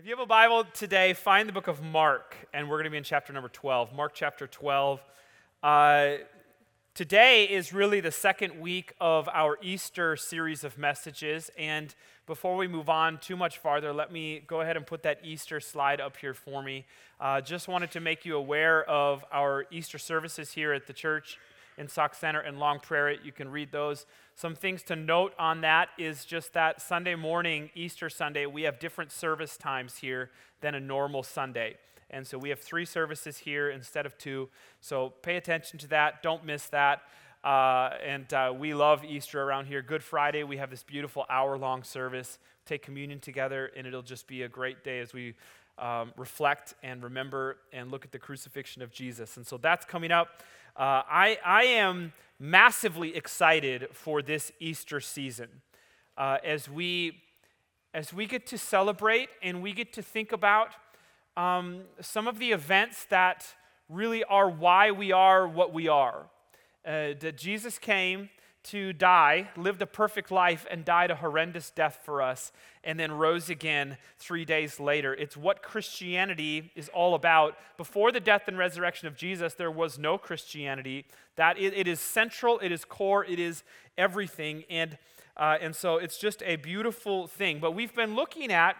If you have a Bible today, find the book of Mark, and we're going to be in chapter number 12. Mark chapter 12. Uh, today is really the second week of our Easter series of messages. And before we move on too much farther, let me go ahead and put that Easter slide up here for me. Uh, just wanted to make you aware of our Easter services here at the church in Sauk Centre and Long Prairie. You can read those. Some things to note on that is just that Sunday morning, Easter Sunday, we have different service times here than a normal Sunday. And so we have three services here instead of two. So pay attention to that. Don't miss that. Uh, and uh, we love Easter around here. Good Friday, we have this beautiful hour long service. Take communion together, and it'll just be a great day as we um, reflect and remember and look at the crucifixion of Jesus. And so that's coming up. Uh, I, I am massively excited for this Easter season uh, as, we, as we get to celebrate and we get to think about um, some of the events that really are why we are what we are. Uh, that Jesus came to die, lived a perfect life, and died a horrendous death for us, and then rose again three days later. It's what Christianity is all about. Before the death and resurrection of Jesus, there was no Christianity. That it, it is central, it is core, it is everything, and uh, and so it's just a beautiful thing. But we've been looking at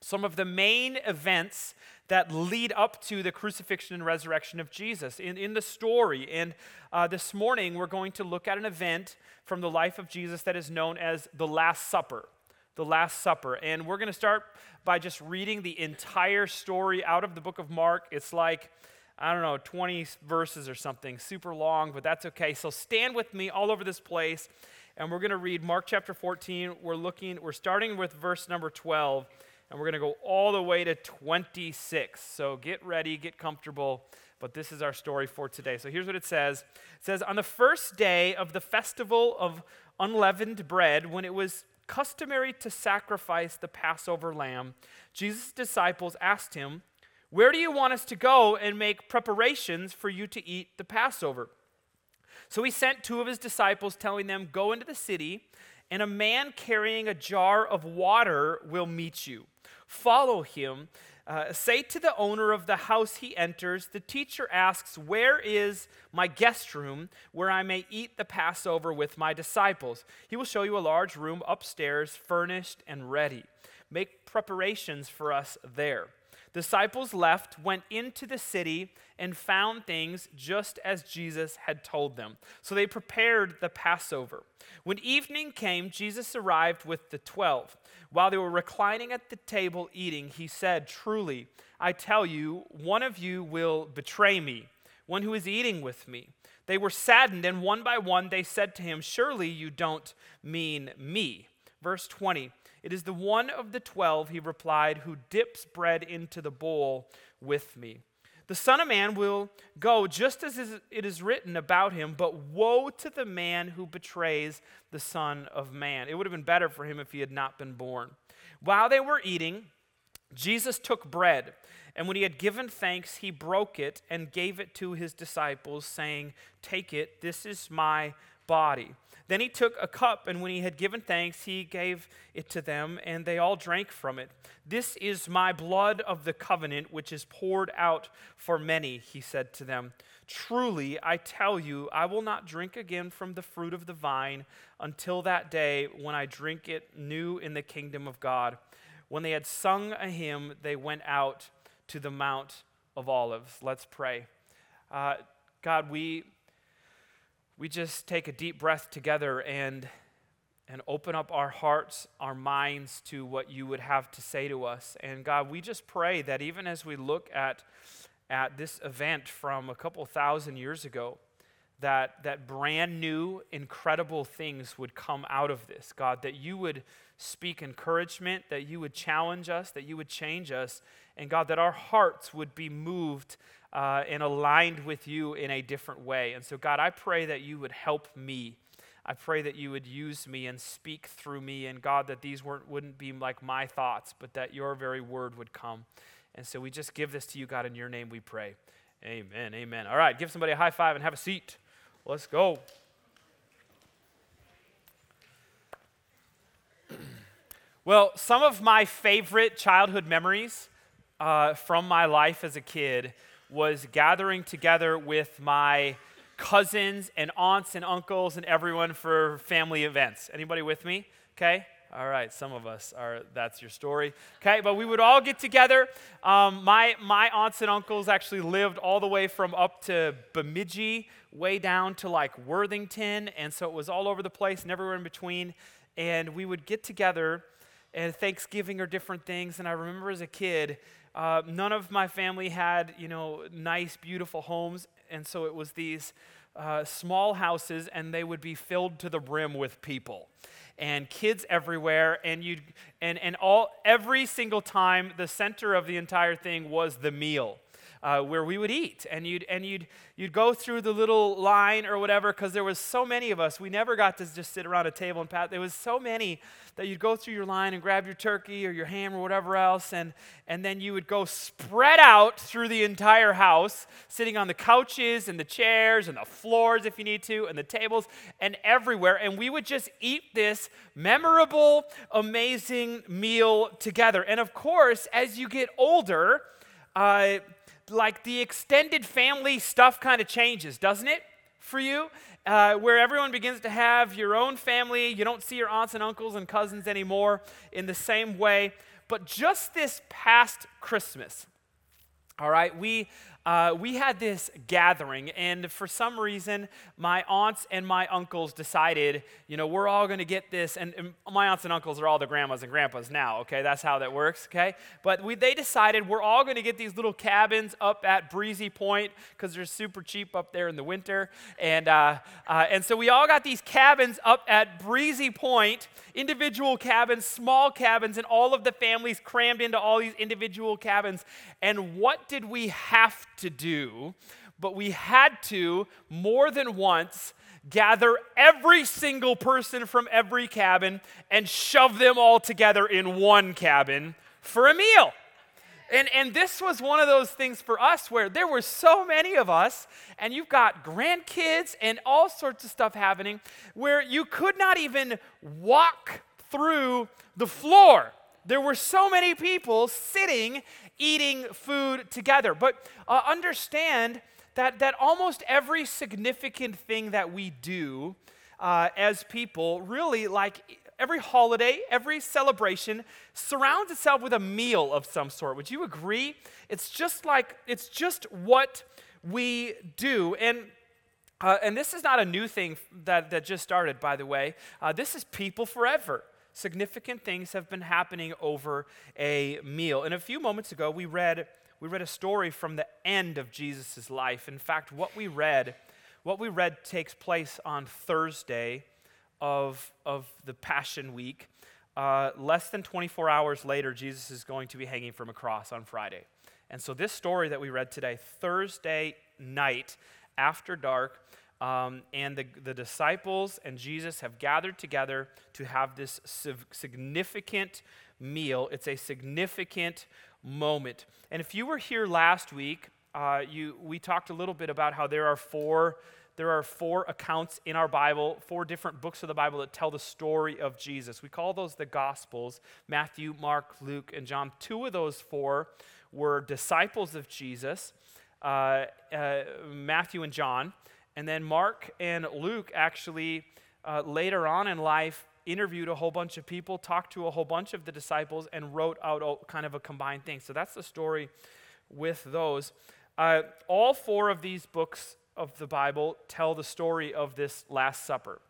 some of the main events that lead up to the crucifixion and resurrection of Jesus in, in the story. And uh, this morning, we're going to look at an event from the life of Jesus that is known as the Last Supper. The Last Supper. And we're going to start by just reading the entire story out of the book of Mark. It's like, I don't know, 20 verses or something, super long, but that's okay. So stand with me all over this place, and we're going to read Mark chapter 14. We're looking, we're starting with verse number 12 and we're going to go all the way to 26. So get ready, get comfortable. But this is our story for today. So here's what it says It says, On the first day of the festival of unleavened bread, when it was customary to sacrifice the Passover lamb, Jesus' disciples asked him, Where do you want us to go and make preparations for you to eat the Passover? So he sent two of his disciples, telling them, Go into the city, and a man carrying a jar of water will meet you follow him. Uh, say to the owner of the house he enters, the teacher asks, Where is my guest room where I may eat the Passover with my disciples? He will show you a large room upstairs, furnished and ready. Make preparations for us there. Disciples left, went into the city, and found things just as Jesus had told them. So they prepared the Passover. When evening came, Jesus arrived with the twelve. While they were reclining at the table eating, he said, Truly, I tell you, one of you will betray me, one who is eating with me. They were saddened, and one by one they said to him, Surely you don't mean me. Verse 20 It is the one of the twelve, he replied, who dips bread into the bowl with me. The Son of Man will go just as it is written about him, but woe to the man who betrays the Son of Man. It would have been better for him if he had not been born. While they were eating, Jesus took bread, and when he had given thanks, he broke it and gave it to his disciples, saying, Take it, this is my body. Then he took a cup, and when he had given thanks, he gave it to them, and they all drank from it. This is my blood of the covenant, which is poured out for many, he said to them. Truly, I tell you, I will not drink again from the fruit of the vine until that day when I drink it new in the kingdom of God. When they had sung a hymn, they went out to the Mount of Olives. Let's pray. Uh, God, we we just take a deep breath together and and open up our hearts, our minds to what you would have to say to us. And God, we just pray that even as we look at at this event from a couple thousand years ago, that that brand new incredible things would come out of this. God, that you would speak encouragement, that you would challenge us, that you would change us, and God, that our hearts would be moved uh, and aligned with you in a different way. And so, God, I pray that you would help me. I pray that you would use me and speak through me. And God, that these weren't, wouldn't be like my thoughts, but that your very word would come. And so we just give this to you, God, in your name we pray. Amen. Amen. All right, give somebody a high five and have a seat. Let's go. Well, some of my favorite childhood memories uh, from my life as a kid was gathering together with my cousins and aunts and uncles and everyone for family events. Anybody with me? Okay. All right, some of us are. That's your story, okay? But we would all get together. Um, my my aunts and uncles actually lived all the way from up to Bemidji, way down to like Worthington, and so it was all over the place and everywhere in between. And we would get together and Thanksgiving are different things. And I remember as a kid, uh, none of my family had, you know, nice, beautiful homes. And so it was these uh, small houses, and they would be filled to the brim with people and kids everywhere and you and and all every single time the center of the entire thing was the meal uh, where we would eat. And you'd and you'd you'd go through the little line or whatever because there was so many of us. We never got to just sit around a table and pat. There was so many that you'd go through your line and grab your turkey or your ham or whatever else and and then you would go spread out through the entire house sitting on the couches and the chairs and the floors if you need to and the tables and everywhere. And we would just eat this memorable amazing meal together. And of course as you get older uh, like the extended family stuff kind of changes, doesn't it, for you? Uh, where everyone begins to have your own family. You don't see your aunts and uncles and cousins anymore in the same way. But just this past Christmas, all right, we uh, we had this gathering, and for some reason, my aunts and my uncles decided, you know, we're all going to get this. And, and, my aunts and uncles are all the grandmas and grandpas now, okay? That's how that works, okay? But we, they decided we're all going to get these little cabins up at Breezy Point because they're super cheap up there in the winter. And, uh, uh, and so we all got these cabins up at Breezy Point, individual cabins, small cabins, and all of the families crammed into all these individual cabins. And what did we have to do, but we had to more than once gather every single person from every cabin and shove them all together in one cabin for a meal. And, and this was one of those things for us where there were so many of us, and you've got grandkids and all sorts of stuff happening, where you could not even walk through the floor. There were so many people sitting eating food together. But uh, understand that, that almost every significant thing that we do uh, as people, really like every holiday, every celebration, surrounds itself with a meal of some sort. Would you agree? It's just like, it's just what we do. And uh, and this is not a new thing that, that just started, by the way. Uh, this is people forever significant things have been happening over a meal. And a few moments ago, we read, we read a story from the end of Jesus' life. In fact, what we read, what we read takes place on Thursday of, of the Passion Week. Uh, less than 24 hours later, Jesus is going to be hanging from a cross on Friday. And so, this story that we read today, Thursday night after dark, um, and the, the disciples and Jesus have gathered together to have this significant meal. It's a significant moment. And if you were here last week, uh, you, we talked a little bit about how there are four there are four accounts in our Bible, four different books of the Bible that tell the story of Jesus. We call those the Gospels Matthew, Mark, Luke, and John. Two of those four were disciples of Jesus, uh, uh, Matthew and John. And then Mark and Luke actually, uh, later on in life, interviewed a whole bunch of people, talked to a whole bunch of the disciples, and wrote out kind of a combined thing. So that's the story with those. Uh, all four of these books of the Bible tell the story of this Last Supper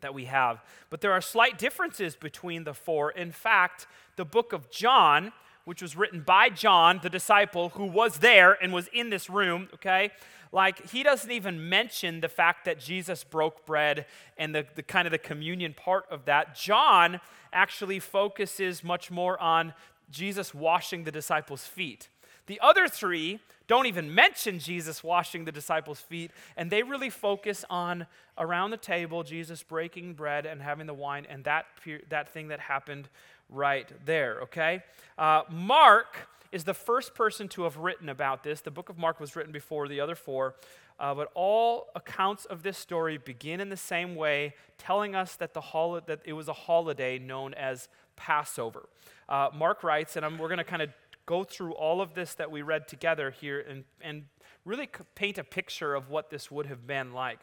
that we have. But there are slight differences between the four. In fact, the book of John, which was written by John, the disciple who was there and was in this room, okay? Like, he doesn't even mention the fact that Jesus broke bread and the, the kind of the communion part of that. John actually focuses much more on Jesus washing the disciples' feet. The other three don't even mention Jesus washing the disciples' feet, and they really focus on around the table, Jesus breaking bread and having the wine, and that, that thing that happened right there, okay? Uh, Mark is the first person to have written about this. The book of Mark was written before the other four. Uh, but all accounts of this story begin in the same way, telling us that, the hol- that it was a holiday known as Passover. Uh, Mark writes, and I'm, we're going to kind of go through all of this that we read together here and, and really paint a picture of what this would have been like.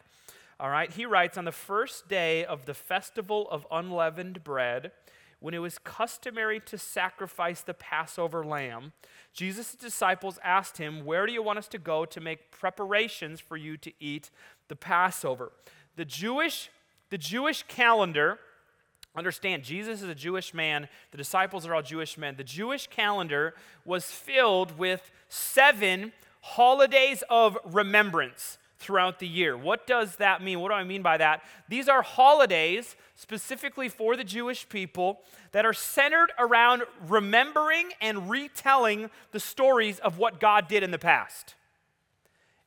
All right, he writes, on the first day of the festival of unleavened bread, when it was customary to sacrifice the Passover lamb, Jesus' disciples asked him, Where do you want us to go to make preparations for you to eat the Passover? The Jewish, the Jewish calendar, understand, Jesus is a Jewish man, the disciples are all Jewish men. The Jewish calendar was filled with seven holidays of remembrance throughout the year. What does that mean? What do I mean by that? These are holidays specifically for the Jewish people that are centered around remembering and retelling the stories of what God did in the past.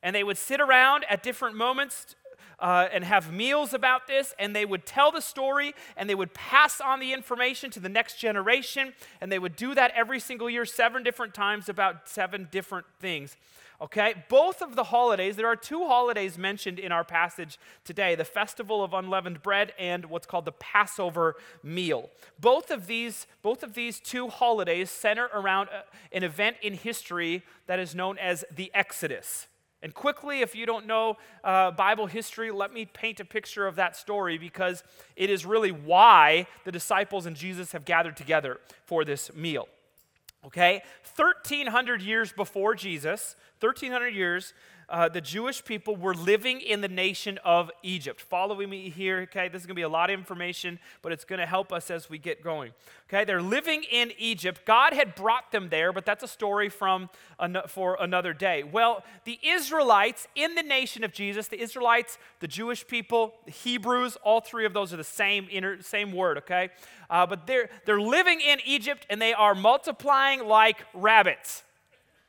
And they would sit around at different moments uh, and have meals about this, and they would tell the story and they would pass on the information to the next generation, and they would do that every single year, seven different times about seven different things. Okay, both of the holidays, there are two holidays mentioned in our passage today the festival of unleavened bread and what's called the Passover meal. Both of these, both of these two holidays center around uh, an event in history that is known as the Exodus. And quickly, if you don't know uh, Bible history, let me paint a picture of that story because it is really why the disciples and Jesus have gathered together for this meal. Okay? 1,300 years before Jesus, 1,300 years, uh, the Jewish people were living in the nation of Egypt. Following me here, okay? This is going to be a lot of information, but it's going to help us as we get going. Okay? They're living in Egypt. God had brought them there, but that's a story from an- for another day. Well, the Israelites in the nation of Jesus, the Israelites, the Jewish people, the Hebrews, all three of those are the same inner, same word, okay? Uh, but they're they're living in Egypt and they are multiplying like rabbits.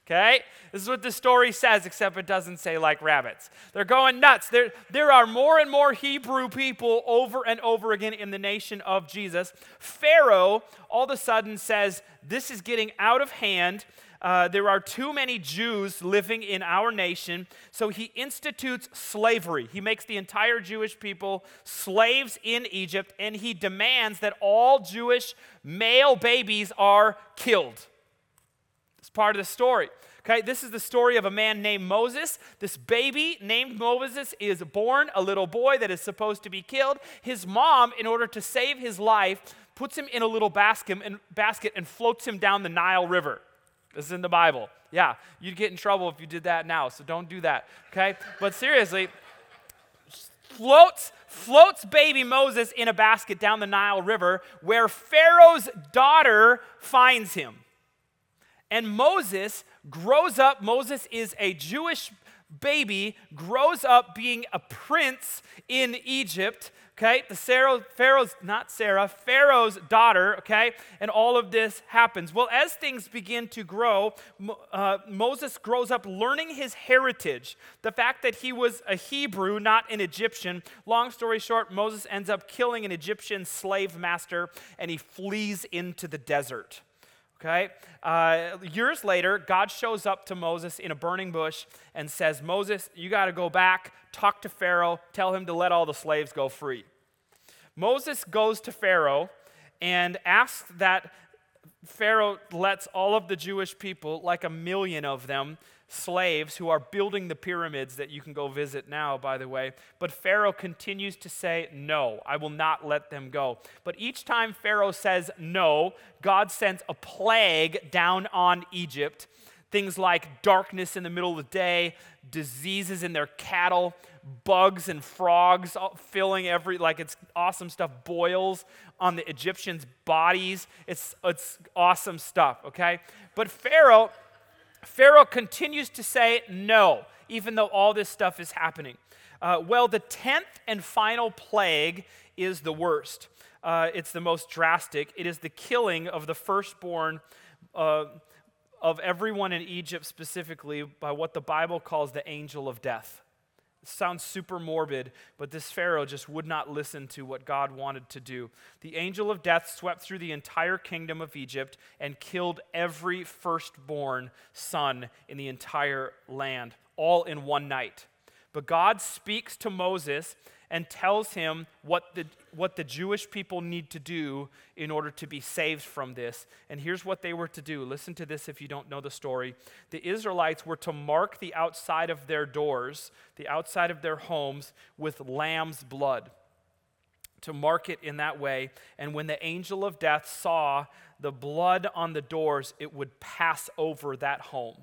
Okay? This is what the story says, except it doesn't say like rabbits. They're going nuts. There, there are more and more Hebrew people over and over again in the nation of Jesus. Pharaoh all of a sudden says, This is getting out of hand. Uh, there are too many Jews living in our nation, so he institutes slavery. He makes the entire Jewish people slaves in Egypt, and he demands that all Jewish male babies are killed. Part of the story. Okay, this is the story of a man named Moses. This baby named Moses is born, a little boy that is supposed to be killed. His mom, in order to save his life, puts him in a little basket and, basket and floats him down the Nile River. This is in the Bible. Yeah, you'd get in trouble if you did that now, so don't do that. Okay? But seriously, floats floats baby Moses in a basket down the Nile River where Pharaoh's daughter finds him. And Moses grows up, Moses is a Jewish baby, grows up being a prince in Egypt. Okay, the Sarah, Pharaoh's, not Sarah, Pharaoh's daughter, okay, and all of this happens. Well, as things begin to grow, uh, Moses grows up learning his heritage. The fact that he was a Hebrew, not an Egyptian. Long story short, Moses ends up killing an Egyptian slave master and he flees into the desert. Okay? Uh, years later, God shows up to Moses in a burning bush and says, Moses, you got to go back, talk to Pharaoh, tell him to let all the slaves go free. Moses goes to Pharaoh and asks that Pharaoh lets all of the Jewish people, like a million of them, slaves who are building the pyramids that you can go visit now, by the way. But Pharaoh continues to say, No, I will not let them go. But each time Pharaoh says no, God sends a plague down on Egypt. Things like darkness in the middle of the day, diseases in their cattle, bugs and frogs filling every, like it's awesome stuff, boils on the Egyptians' bodies. It's, it's awesome stuff, okay? But Pharaoh Pharaoh continues to say no, even though all this stuff is happening. Uh, well, the tenth and final plague is the worst. Uh, it's the most drastic. It is the killing of the firstborn uh, of everyone in Egypt, specifically by what the Bible calls the angel of death sounds super morbid, but this Pharaoh just would not listen to what God wanted to do. The angel of death swept through the entire kingdom of Egypt and killed every firstborn son in the entire land, all in one night. But God speaks to Moses and tells him what the, what the Jewish people need to do in order to be saved from this. And here's what they were to do. Listen to this if you don't know the story. The Israelites were to mark the outside of their doors, the outside of their homes, with lamb's blood to mark it in that way. And when the angel of death saw the blood on the doors, it would pass over that home.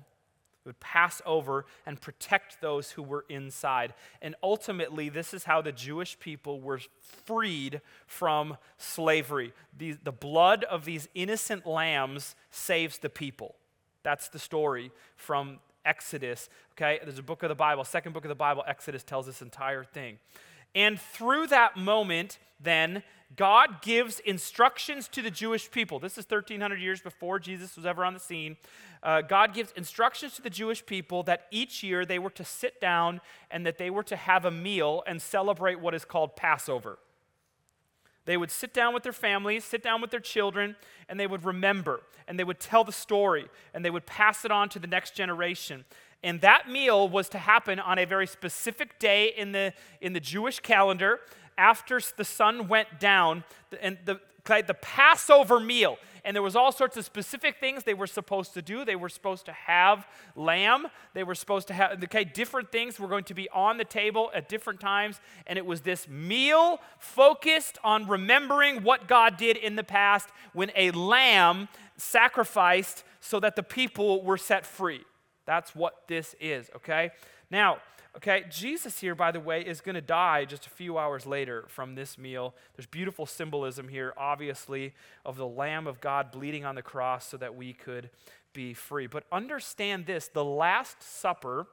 Would pass over and protect those who were inside. And ultimately, this is how the Jewish people were freed from slavery. The, the blood of these innocent lambs saves the people. That's the story from Exodus. Okay, there's a book of the Bible, second book of the Bible, Exodus tells this entire thing. And through that moment, then, God gives instructions to the Jewish people. This is 1,300 years before Jesus was ever on the scene. Uh, God gives instructions to the Jewish people that each year they were to sit down and that they were to have a meal and celebrate what is called Passover. They would sit down with their families, sit down with their children, and they would remember, and they would tell the story, and they would pass it on to the next generation. And that meal was to happen on a very specific day in the, in the Jewish calendar after the sun went down. And the, the Passover meal. And there was all sorts of specific things they were supposed to do. They were supposed to have lamb. They were supposed to have okay, different things were going to be on the table at different times. And it was this meal focused on remembering what God did in the past when a lamb sacrificed so that the people were set free. That's what this is, okay? Now, okay, Jesus here, by the way, is going to die just a few hours later from this meal. There's beautiful symbolism here, obviously, of the Lamb of God bleeding on the cross so that we could be free. But understand this the Last Supper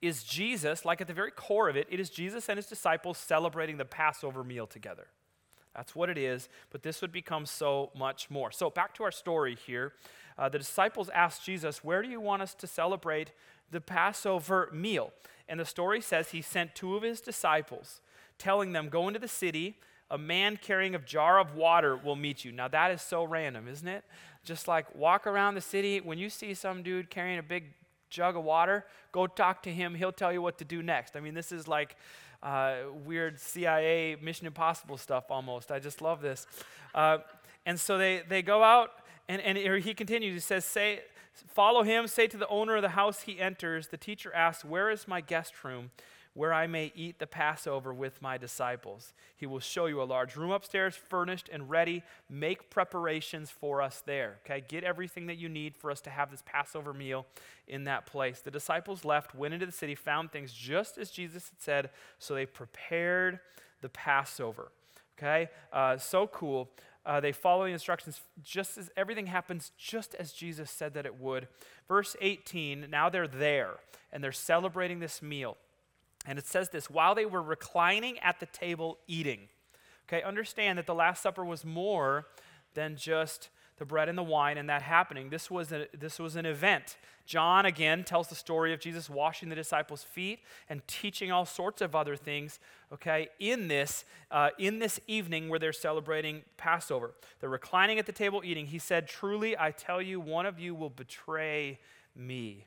is Jesus, like at the very core of it, it is Jesus and his disciples celebrating the Passover meal together. That's what it is, but this would become so much more. So, back to our story here uh, the disciples asked Jesus, Where do you want us to celebrate the Passover meal? And the story says he sent two of his disciples, telling them, Go into the city. A man carrying a jar of water will meet you. Now, that is so random, isn't it? Just like walk around the city. When you see some dude carrying a big jug of water, go talk to him. He'll tell you what to do next. I mean, this is like uh, weird CIA Mission Impossible stuff almost. I just love this. Uh, and so they, they go out and, and he continues, he says, say, Follow him, say to the owner of the house he enters. The teacher asks, Where is my guest room where I may eat the Passover with my disciples? He will show you a large room upstairs, furnished and ready. Make preparations for us there. Okay, get everything that you need for us to have this Passover meal in that place. The disciples left, went into the city, found things just as Jesus had said, so they prepared the Passover. Okay, uh, so cool. Uh, they follow the instructions just as everything happens just as Jesus said that it would. Verse 18, now they're there and they're celebrating this meal. And it says this while they were reclining at the table eating. Okay, understand that the Last Supper was more than just the bread and the wine and that happening. This was, a, this was an event. John, again, tells the story of Jesus washing the disciples' feet and teaching all sorts of other things, okay, in this, uh, in this evening where they're celebrating Passover. They're reclining at the table eating. He said, Truly, I tell you, one of you will betray me.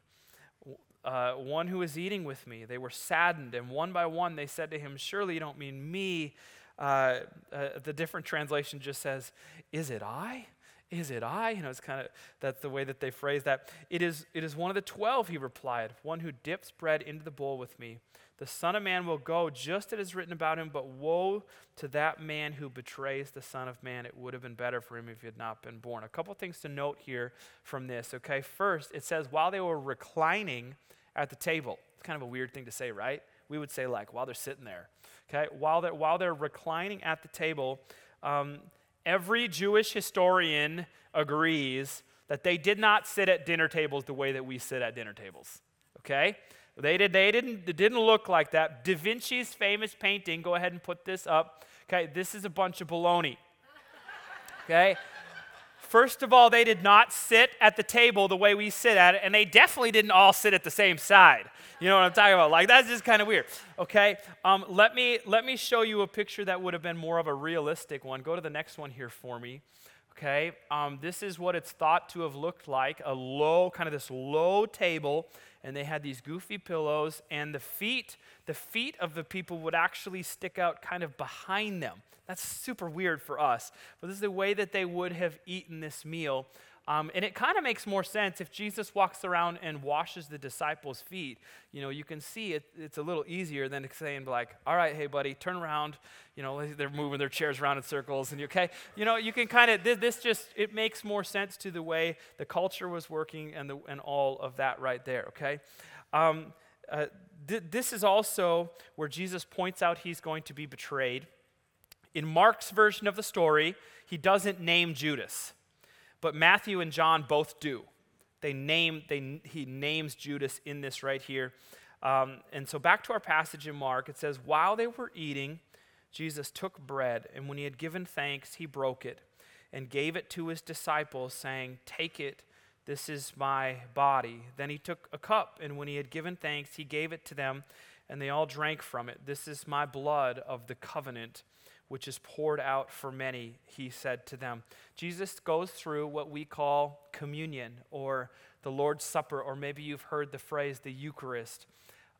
Uh, one who is eating with me. They were saddened, and one by one they said to him, Surely you don't mean me. Uh, uh the different translation just says, Is it I? Is it I? You know, it's kind of, that's the way that they phrase that. It is, it is one of the twelve, he replied, one who dips bread into the bowl with me. The Son of Man will go just as it is written about him, but woe to that man who betrays the Son of Man. It would have been better for him if he had not been born. A couple things to note here from this, okay? First, it says while they were reclining at the table. It's kind of a weird thing to say, right? We would say, like, while they're sitting there, okay? While they're, while they're reclining at the table, um, Every Jewish historian agrees that they did not sit at dinner tables the way that we sit at dinner tables. Okay? They, did, they didn't, it didn't look like that. Da Vinci's famous painting, go ahead and put this up. Okay, this is a bunch of baloney. Okay? First of all, they did not sit at the table the way we sit at it, and they definitely didn't all sit at the same side. You know what I'm talking about? Like that's just kind of weird. Okay, um, let me let me show you a picture that would have been more of a realistic one. Go to the next one here for me. Okay, um, this is what it's thought to have looked like a low, kind of this low table, and they had these goofy pillows, and the feet, the feet of the people would actually stick out kind of behind them. That's super weird for us, but this is the way that they would have eaten this meal. Um, and it kind of makes more sense if Jesus walks around and washes the disciples' feet. You know, you can see it, it's a little easier than saying, like, all right, hey, buddy, turn around. You know, they're moving their chairs around in circles, and you okay? You know, you can kind of, this, this, just, it makes more sense to the way the culture was working and, the, and all of that right there, okay? Um, uh, th- this is also where Jesus points out he's going to be betrayed. In Mark's version of the story, he doesn't name Judas. But Matthew and John both do. They name, they, he names Judas in this right here. Um, and so back to our passage in Mark, it says, While they were eating, Jesus took bread, and when he had given thanks, he broke it and gave it to his disciples, saying, Take it, this is my body. Then he took a cup, and when he had given thanks, he gave it to them, and they all drank from it. This is my blood of the covenant which is poured out for many, he said to them. Jesus goes through what we call communion or the Lord's Supper, or maybe you've heard the phrase the Eucharist,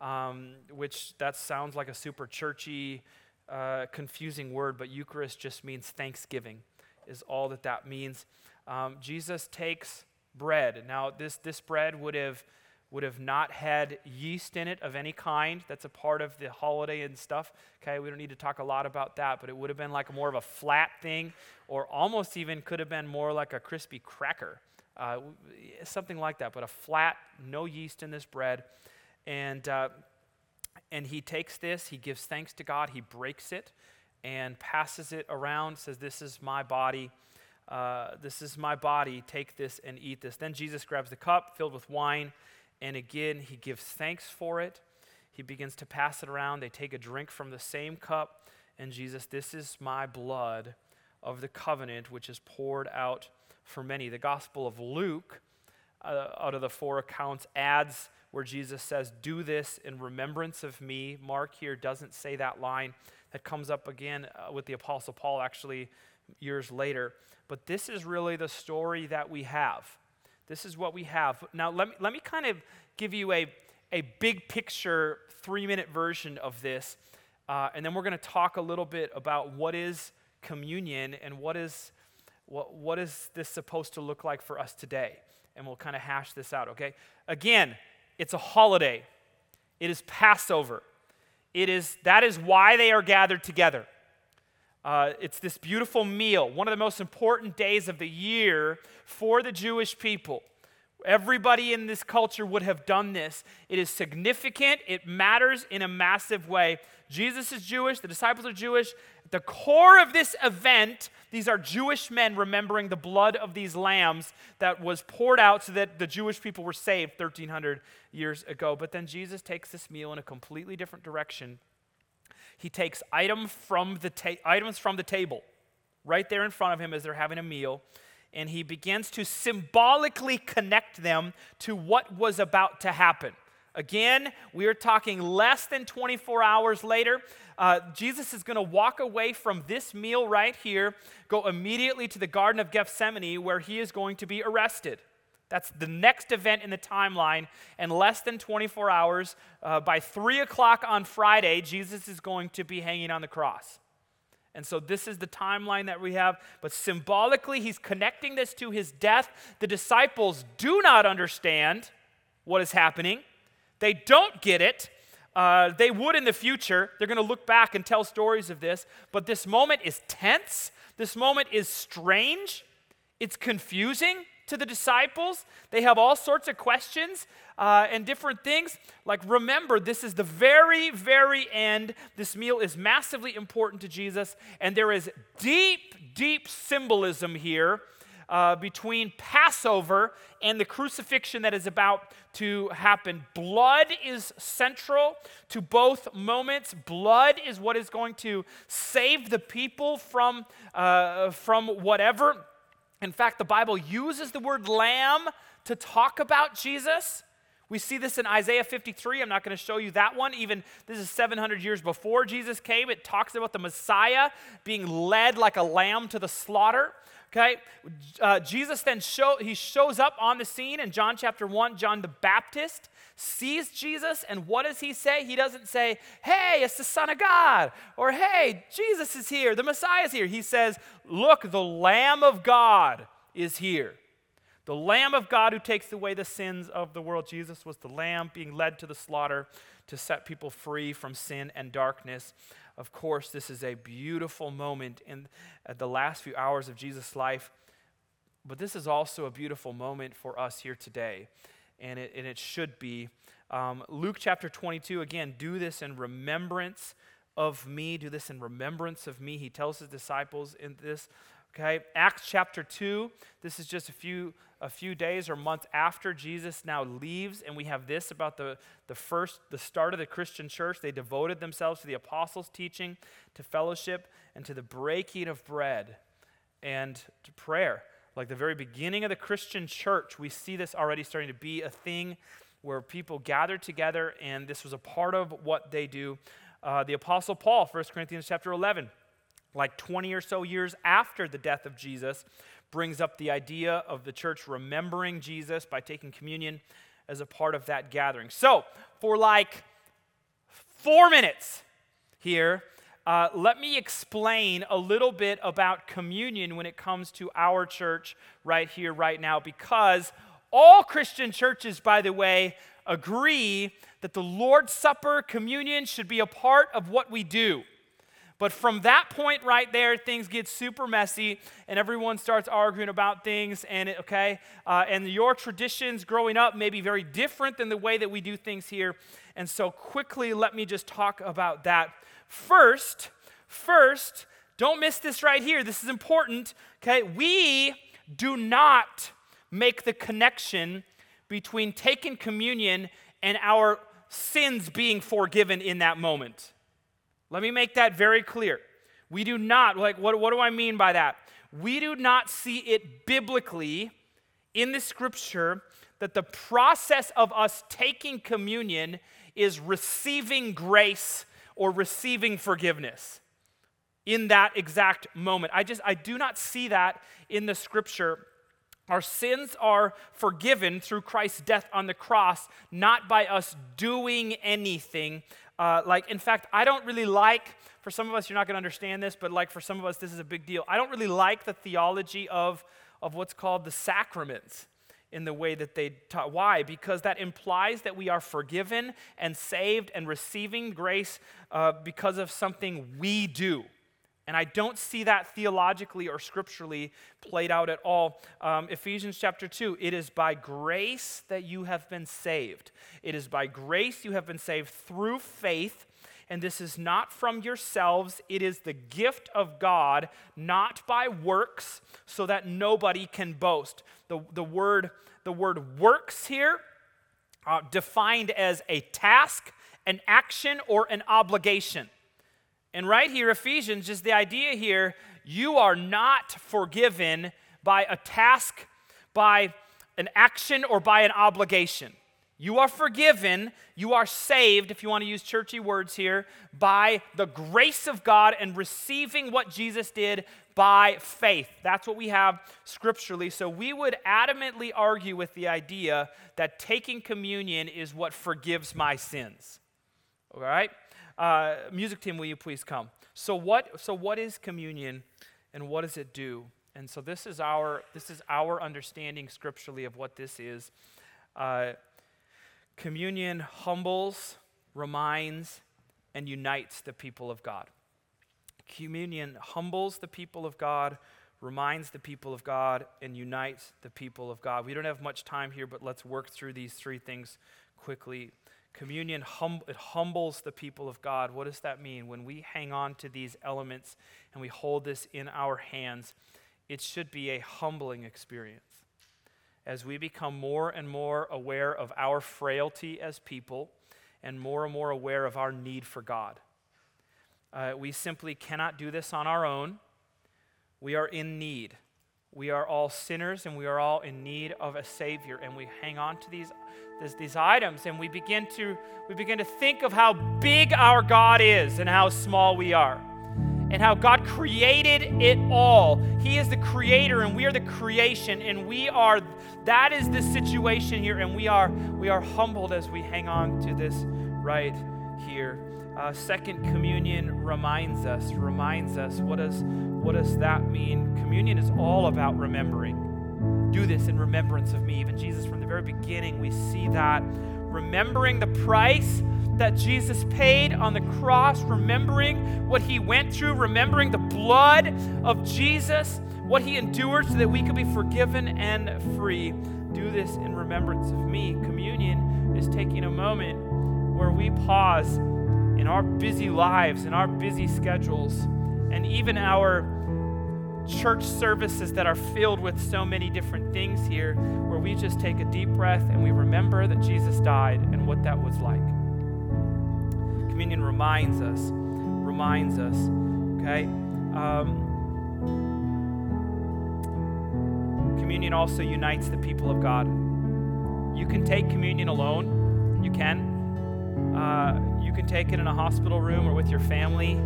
um, which that sounds like a super churchy, uh, confusing word, but Eucharist just means thanksgiving, is all that that means. Um, Jesus takes bread. Now, this, this bread would have would have not had yeast in it of any kind. That's a part of the holiday and stuff. Okay, we don't need to talk a lot about that, but it would have been like more of a flat thing, or almost even could have been more like a crispy cracker, uh, something like that. But a flat, no yeast in this bread, and uh, and he takes this, he gives thanks to God, he breaks it, and passes it around. Says, "This is my body." Uh, this is my body. Take this and eat this. Then Jesus grabs the cup filled with wine and again, he gives thanks for it. He begins to pass it around. They take a drink from the same cup. And Jesus, this is my blood of the covenant, which is poured out for many. The Gospel of Luke, uh, out of the four accounts, adds where Jesus says, Do this in remembrance of me. Mark here doesn't say that line. That comes up again uh, with the Apostle Paul, actually, years later. But this is really the story that we have. This is what we have. Now, let me, let me kind of give you a, a big picture, three minute version of this. Uh, and then we're going to talk a little bit about what is communion and what is, what, what is this supposed to look like for us today. And we'll kind of hash this out, okay? Again, it's a holiday, it is Passover. It is, that is why they are gathered together. Uh, it's this beautiful meal, one of the most important days of the year for the Jewish people. Everybody in this culture would have done this. It is significant, it matters in a massive way. Jesus is Jewish, the disciples are Jewish. At the core of this event, these are Jewish men remembering the blood of these lambs that was poured out so that the Jewish people were saved 1,300 years ago. But then Jesus takes this meal in a completely different direction he takes item from the ta- items from the table right there in front of him as they're having a meal, and he begins to symbolically connect them to what was about to happen. Again, we are talking less than 24 hours later. Uh, Jesus is going to walk away from this meal right here, go immediately to the Garden of Gethsemane, where he is going to be arrested. That's the next event in the timeline. And less than 24 hours, uh, by 3 o'clock on Friday, Jesus is going to be hanging on the cross. And so this is the timeline that we have. But symbolically, he's connecting this to his death. The disciples do not understand what is happening, they don't get it. Uh, they would in the future. They're going to look back and tell stories of this. But this moment is tense. This moment is strange. It's confusing to the disciples. They have all sorts of questions uh, and different things. Like, remember, this is the very, very end. This meal is massively important to Jesus, and there is deep, deep symbolism here. Uh, between Passover and the crucifixion that is about to happen. Blood is central to both moments. Blood is what is going to save the people from, uh, from whatever in fact, the Bible uses the word lamb to talk about Jesus. We see this in Isaiah 53. I'm not going to show you that one. Even this is 700 years before Jesus came. It talks about the Messiah being led like a lamb to the slaughter. Okay, uh, Jesus then show, he shows up on the scene in John chapter 1. John the Baptist sees Jesus, and what does he say? He doesn't say, Hey, it's the Son of God, or Hey, Jesus is here, the Messiah is here. He says, Look, the Lamb of God is here. The Lamb of God who takes away the sins of the world. Jesus was the Lamb being led to the slaughter to set people free from sin and darkness. Of course, this is a beautiful moment in the last few hours of Jesus' life, but this is also a beautiful moment for us here today, and it, and it should be. Um, Luke chapter 22, again, do this in remembrance of me. Do this in remembrance of me. He tells his disciples in this. Okay, Acts chapter 2, this is just a few a few days or months after Jesus now leaves, and we have this about the, the first, the start of the Christian church. They devoted themselves to the apostles' teaching, to fellowship, and to the breaking of bread and to prayer. Like the very beginning of the Christian church, we see this already starting to be a thing where people gather together, and this was a part of what they do. Uh, the Apostle Paul, 1 Corinthians chapter 11, like 20 or so years after the death of Jesus, brings up the idea of the church remembering Jesus by taking communion as a part of that gathering. So, for like four minutes here, uh, let me explain a little bit about communion when it comes to our church right here, right now, because all Christian churches, by the way, agree that the Lord's Supper, communion, should be a part of what we do. But from that point right there, things get super messy, and everyone starts arguing about things. And it, okay, uh, and your traditions growing up may be very different than the way that we do things here. And so, quickly, let me just talk about that. First, first, don't miss this right here. This is important. Okay, we do not make the connection between taking communion and our sins being forgiven in that moment. Let me make that very clear. We do not, like, what, what do I mean by that? We do not see it biblically in the scripture that the process of us taking communion is receiving grace or receiving forgiveness in that exact moment. I just, I do not see that in the scripture. Our sins are forgiven through Christ's death on the cross, not by us doing anything uh, like, in fact, I don't really like, for some of us, you're not going to understand this, but like for some of us, this is a big deal. I don't really like the theology of, of what's called the sacraments in the way that they taught. Why? Because that implies that we are forgiven and saved and receiving grace uh, because of something we do. And I don't see that theologically or scripturally played out at all. Um, Ephesians chapter 2 it is by grace that you have been saved. It is by grace you have been saved through faith. And this is not from yourselves, it is the gift of God, not by works, so that nobody can boast. The, the, word, the word works here, uh, defined as a task, an action, or an obligation. And right here, Ephesians, just the idea here you are not forgiven by a task, by an action, or by an obligation. You are forgiven, you are saved, if you want to use churchy words here, by the grace of God and receiving what Jesus did by faith. That's what we have scripturally. So we would adamantly argue with the idea that taking communion is what forgives my sins. All right? Uh, music team, will you please come? So what, so what is communion and what does it do? And so this is our, this is our understanding scripturally of what this is. Uh, communion humbles, reminds, and unites the people of God. Communion humbles the people of God, reminds the people of God, and unites the people of God. We don't have much time here, but let's work through these three things quickly. Communion hum- it humbles the people of God. What does that mean? When we hang on to these elements and we hold this in our hands, it should be a humbling experience. As we become more and more aware of our frailty as people and more and more aware of our need for God. Uh, we simply cannot do this on our own. We are in need. We are all sinners and we are all in need of a Savior, and we hang on to these these items and we begin to we begin to think of how big our God is and how small we are. and how God created it all. He is the creator and we are the creation and we are that is the situation here and we are we are humbled as we hang on to this right here. Uh, second communion reminds us reminds us what does what does that mean? Communion is all about remembering. Do this in remembrance of me. Even Jesus from the very beginning we see that remembering the price that Jesus paid on the cross, remembering what he went through, remembering the blood of Jesus, what he endured so that we could be forgiven and free. Do this in remembrance of me. Communion is taking a moment where we pause in our busy lives, in our busy schedules, and even our church services that are filled with so many different things here, where we just take a deep breath and we remember that Jesus died and what that was like communion reminds us, reminds us, okay? Um, communion also unites the people of God. You can take communion alone, you can. Uh, you can take it in a hospital room or with your family,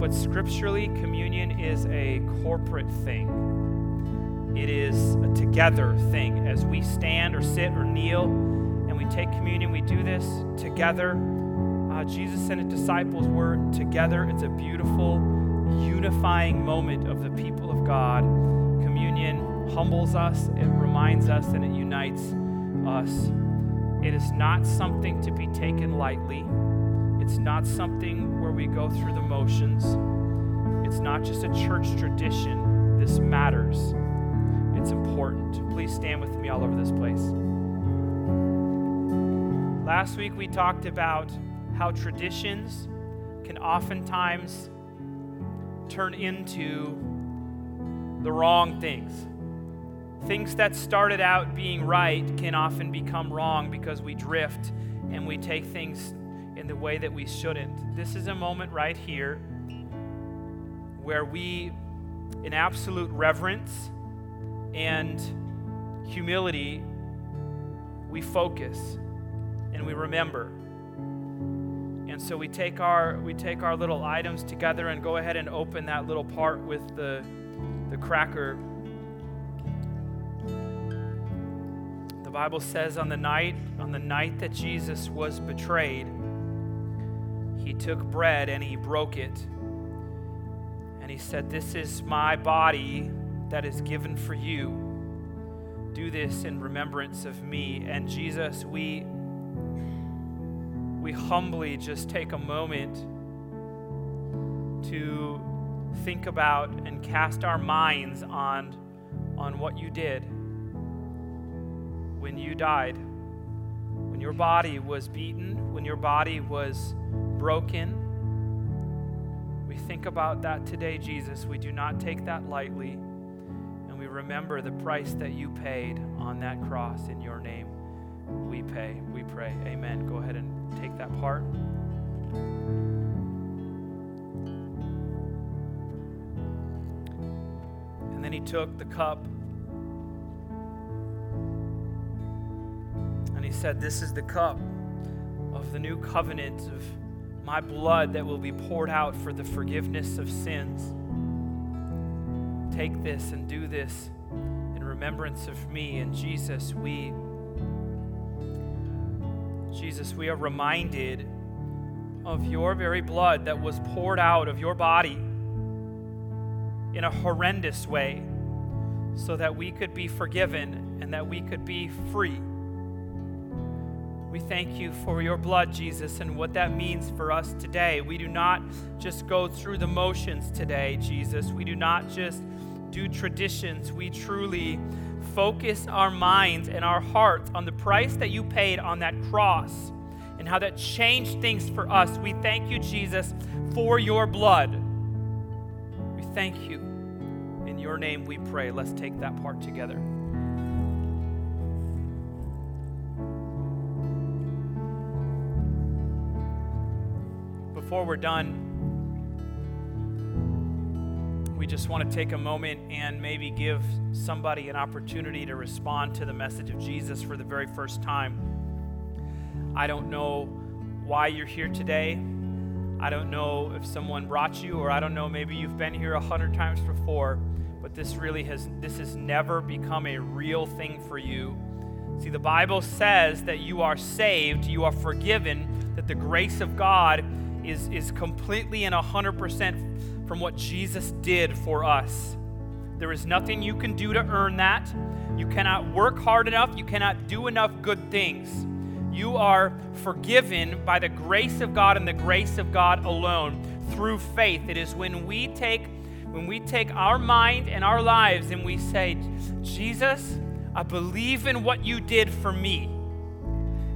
but scripturally, communion is a corporate thing. It is a together thing. As we stand or sit or kneel and we take communion, we do this together uh, Jesus and his disciples were together. It's a beautiful, unifying moment of the people of God. Communion humbles us, it reminds us, and it unites us. It is not something to be taken lightly. It's not something where we go through the motions. It's not just a church tradition. This matters. It's important. Please stand with me all over this place. Last week we talked about how traditions can oftentimes turn into the wrong things. Things that started out being right can often become wrong because we drift and we take things in the way that we shouldn't. This is a moment right here where we, in absolute reverence and humility, we focus and we remember and so we take our we take our little items together and go ahead and open that little part with the the cracker. Bible says on the night on the night that Jesus was betrayed, he took bread and he broke it. And he said, "This is my body that is given for you. Do this in remembrance of me." And Jesus, we we humbly just take a moment to think about and cast our minds on, on what you did when you died, when your body was beaten, when your body was broken. We think about that today, Jesus. We do not take that lightly, and we remember the price that you paid on that cross in your name. We pay, we pray. Amen. Go ahead and take that part. And then he took the cup said, This is the cup of the new covenant of my blood that will be poured out for the forgiveness of sins. Take this and do this in remembrance of me. And Jesus, we Jesus, we are reminded of your very blood that was poured out of your body in a horrendous way so that we could be forgiven and that we could be free. We thank you for your blood, Jesus, and what that means for us today. We do not just go through the motions today, Jesus. We do not just do traditions. We truly focus our minds and our hearts on the price that you paid on that cross and how that changed things for us. We thank you, Jesus, for your blood. We thank you. In your name we pray. Let's take that part together. Before we're done, we just want to take a moment and maybe give somebody an opportunity to respond to the message of Jesus for the very first time. I don't know why you're here today. I don't know if someone brought you, or I don't know, maybe you've been here a hundred times before, but this really has this has never become a real thing for you. See, the Bible says that you are saved, you are forgiven, that the grace of God is, is completely and 100% from what Jesus did for us. There is nothing you can do to earn that. You cannot work hard enough. You cannot do enough good things. You are forgiven by the grace of God and the grace of God alone through faith. It is when we take when we take our mind and our lives and we say, "Jesus, I believe in what you did for me."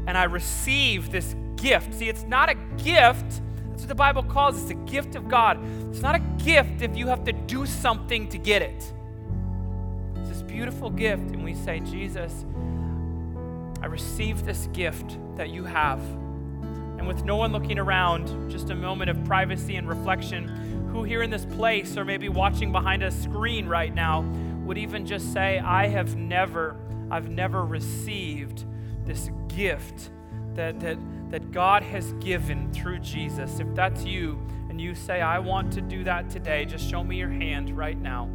And I receive this gift. See, it's not a gift. That's what the Bible calls. It's a gift of God. It's not a gift if you have to do something to get it. It's this beautiful gift, and we say, Jesus, I receive this gift that you have. And with no one looking around, just a moment of privacy and reflection, who here in this place or maybe watching behind a screen right now would even just say, I have never, I've never received this gift that, that, that God has given through Jesus. If that's you and you say, I want to do that today, just show me your hand right now.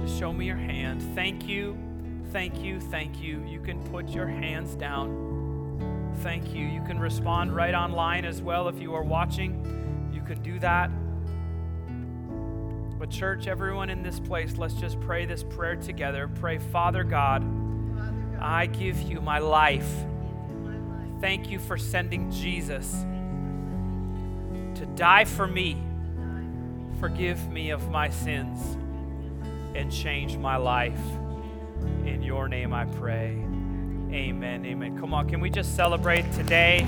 Just show me your hand. Thank you thank you, thank you. You can put your hands down. Thank you. You can respond right online as well if you are watching. You can do that. But, church, everyone in this place, let's just pray this prayer together. Pray, Father God, I give you my life. Thank you for sending Jesus to die for me. Forgive me of my sins and change my life. In your name I pray. Amen. Amen. Come on, can we just celebrate today?